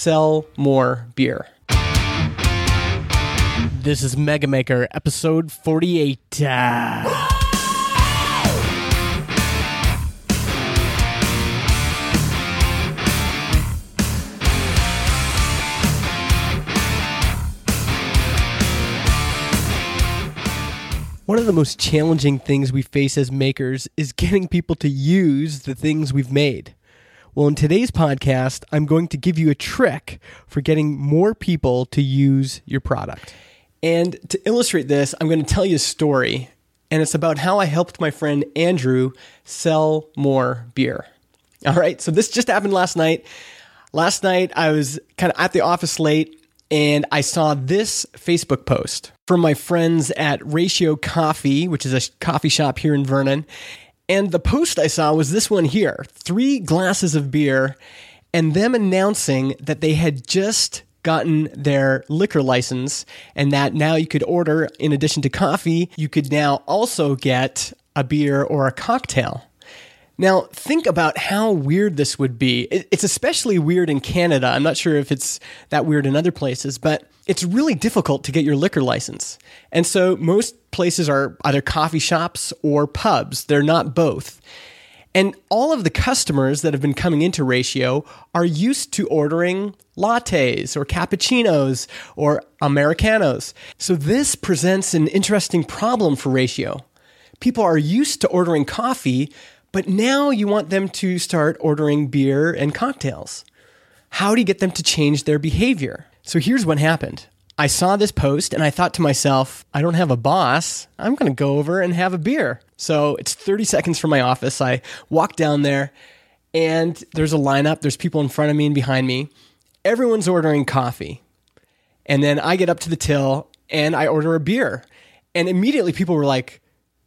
sell more beer. This is Mega Maker, episode 48. Uh, One of the most challenging things we face as makers is getting people to use the things we've made. Well, in today's podcast, I'm going to give you a trick for getting more people to use your product. And to illustrate this, I'm going to tell you a story, and it's about how I helped my friend Andrew sell more beer. All right, so this just happened last night. Last night, I was kind of at the office late and I saw this Facebook post from my friends at Ratio Coffee, which is a coffee shop here in Vernon. And the post I saw was this one here three glasses of beer, and them announcing that they had just gotten their liquor license and that now you could order, in addition to coffee, you could now also get a beer or a cocktail. Now, think about how weird this would be. It's especially weird in Canada. I'm not sure if it's that weird in other places, but it's really difficult to get your liquor license. And so most places are either coffee shops or pubs, they're not both. And all of the customers that have been coming into Ratio are used to ordering lattes or cappuccinos or Americanos. So this presents an interesting problem for Ratio. People are used to ordering coffee, but now you want them to start ordering beer and cocktails. How do you get them to change their behavior? So here's what happened. I saw this post and I thought to myself, I don't have a boss. I'm going to go over and have a beer. So it's 30 seconds from my office. I walk down there and there's a lineup. There's people in front of me and behind me. Everyone's ordering coffee. And then I get up to the till and I order a beer. And immediately people were like,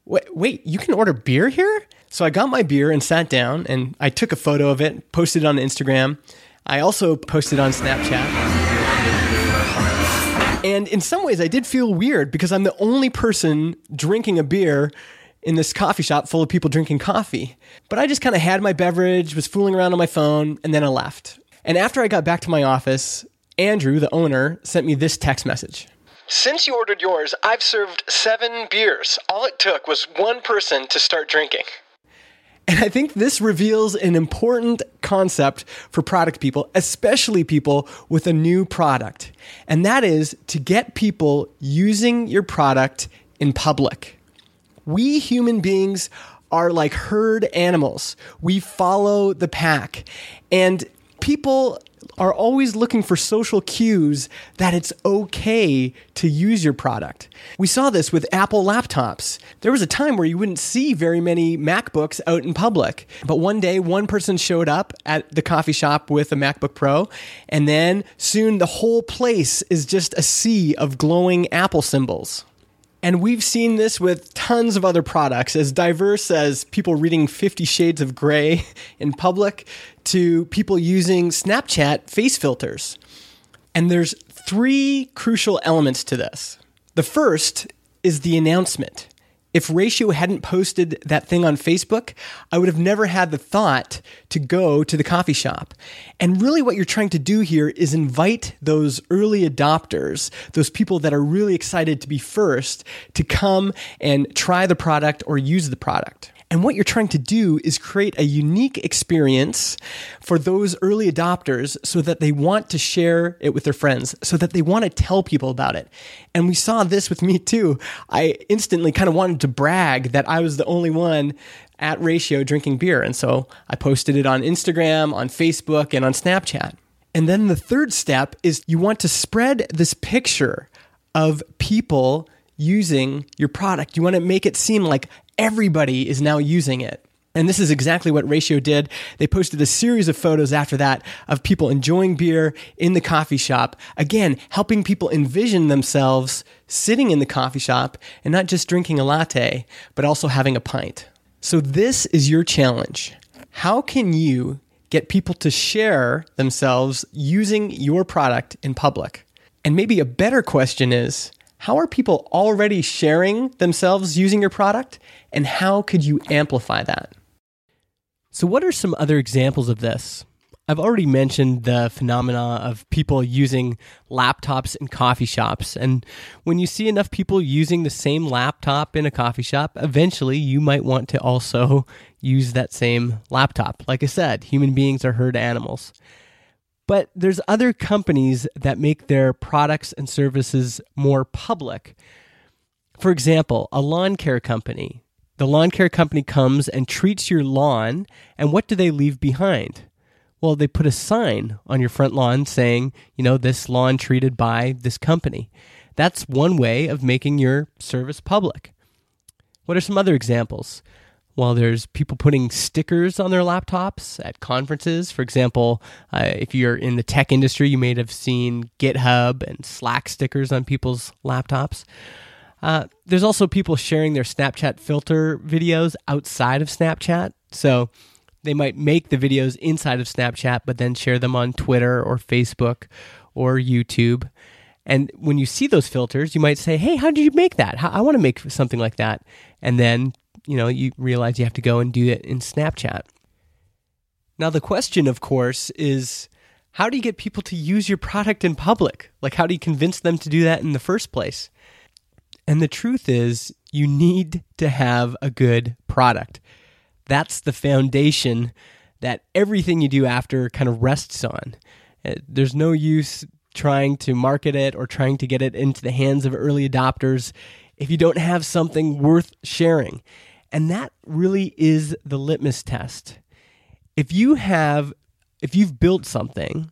wait, wait, you can order beer here? So I got my beer and sat down and I took a photo of it, posted it on Instagram. I also posted on Snapchat. And in some ways, I did feel weird because I'm the only person drinking a beer in this coffee shop full of people drinking coffee. But I just kind of had my beverage, was fooling around on my phone, and then I left. And after I got back to my office, Andrew, the owner, sent me this text message. Since you ordered yours, I've served seven beers. All it took was one person to start drinking. And I think this reveals an important concept for product people, especially people with a new product. And that is to get people using your product in public. We human beings are like herd animals. We follow the pack. And people are always looking for social cues that it's okay to use your product. We saw this with Apple laptops. There was a time where you wouldn't see very many MacBooks out in public, but one day one person showed up at the coffee shop with a MacBook Pro, and then soon the whole place is just a sea of glowing Apple symbols. And we've seen this with tons of other products, as diverse as people reading Fifty Shades of Grey in public to people using Snapchat face filters. And there's three crucial elements to this. The first is the announcement if Ratio hadn't posted that thing on Facebook, I would have never had the thought to go to the coffee shop. And really, what you're trying to do here is invite those early adopters, those people that are really excited to be first, to come and try the product or use the product. And what you're trying to do is create a unique experience for those early adopters so that they want to share it with their friends, so that they want to tell people about it. And we saw this with me too. I instantly kind of wanted to brag that I was the only one at Ratio drinking beer. And so I posted it on Instagram, on Facebook, and on Snapchat. And then the third step is you want to spread this picture of people using your product. You want to make it seem like everybody is now using it. And this is exactly what Ratio did. They posted a series of photos after that of people enjoying beer in the coffee shop. Again, helping people envision themselves sitting in the coffee shop and not just drinking a latte, but also having a pint. So, this is your challenge. How can you get people to share themselves using your product in public? And maybe a better question is how are people already sharing themselves using your product? And how could you amplify that? So, what are some other examples of this? I've already mentioned the phenomena of people using laptops in coffee shops. And when you see enough people using the same laptop in a coffee shop, eventually you might want to also use that same laptop. Like I said, human beings are herd animals. But there's other companies that make their products and services more public. For example, a lawn care company. The lawn care company comes and treats your lawn, and what do they leave behind? Well, they put a sign on your front lawn saying, you know, this lawn treated by this company. That's one way of making your service public. What are some other examples? Well, there's people putting stickers on their laptops at conferences. For example, uh, if you're in the tech industry, you may have seen GitHub and Slack stickers on people's laptops. Uh, there's also people sharing their Snapchat filter videos outside of Snapchat. So they might make the videos inside of Snapchat, but then share them on Twitter or Facebook or YouTube. And when you see those filters, you might say, "Hey, how did you make that? I want to make something like that." And then, you know, you realize you have to go and do it in Snapchat. Now, the question, of course, is how do you get people to use your product in public? Like, how do you convince them to do that in the first place? And the truth is, you need to have a good product. That's the foundation that everything you do after kind of rests on. Uh, there's no use trying to market it or trying to get it into the hands of early adopters if you don't have something worth sharing. And that really is the litmus test. If you have if you've built something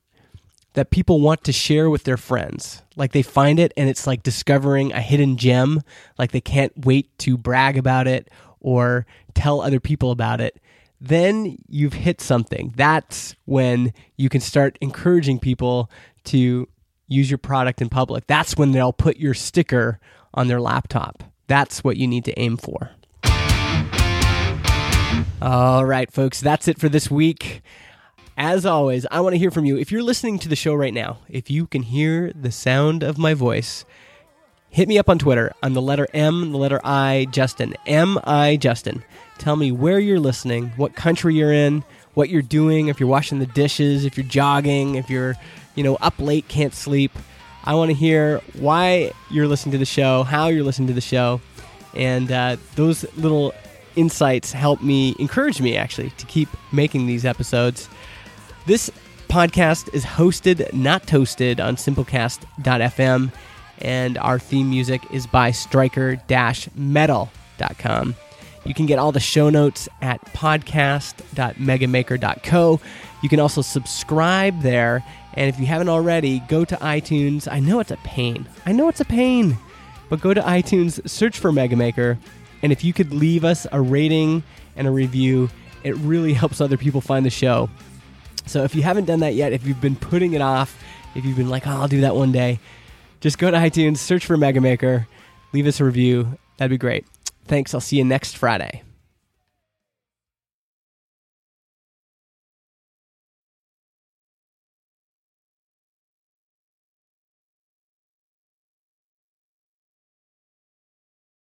that people want to share with their friends, like they find it and it's like discovering a hidden gem, like they can't wait to brag about it or tell other people about it, then you've hit something. That's when you can start encouraging people to use your product in public. That's when they'll put your sticker on their laptop. That's what you need to aim for. All right, folks, that's it for this week. As always, I want to hear from you. If you're listening to the show right now, if you can hear the sound of my voice, hit me up on Twitter. I'm the letter M, the letter I, Justin. M I Justin. Tell me where you're listening, what country you're in, what you're doing, if you're washing the dishes, if you're jogging, if you're, you know, up late, can't sleep. I want to hear why you're listening to the show, how you're listening to the show, and uh, those little insights help me, encourage me actually, to keep making these episodes. This podcast is hosted, not toasted, on simplecast.fm and our theme music is by striker-metal.com. You can get all the show notes at podcast.megamaker.co. You can also subscribe there, and if you haven't already, go to iTunes. I know it's a pain. I know it's a pain. But go to iTunes, search for Megamaker, and if you could leave us a rating and a review, it really helps other people find the show. So if you haven't done that yet, if you've been putting it off, if you've been like, oh, I'll do that one day, just go to iTunes, search for Mega Maker, leave us a review. That'd be great. Thanks. I'll see you next Friday.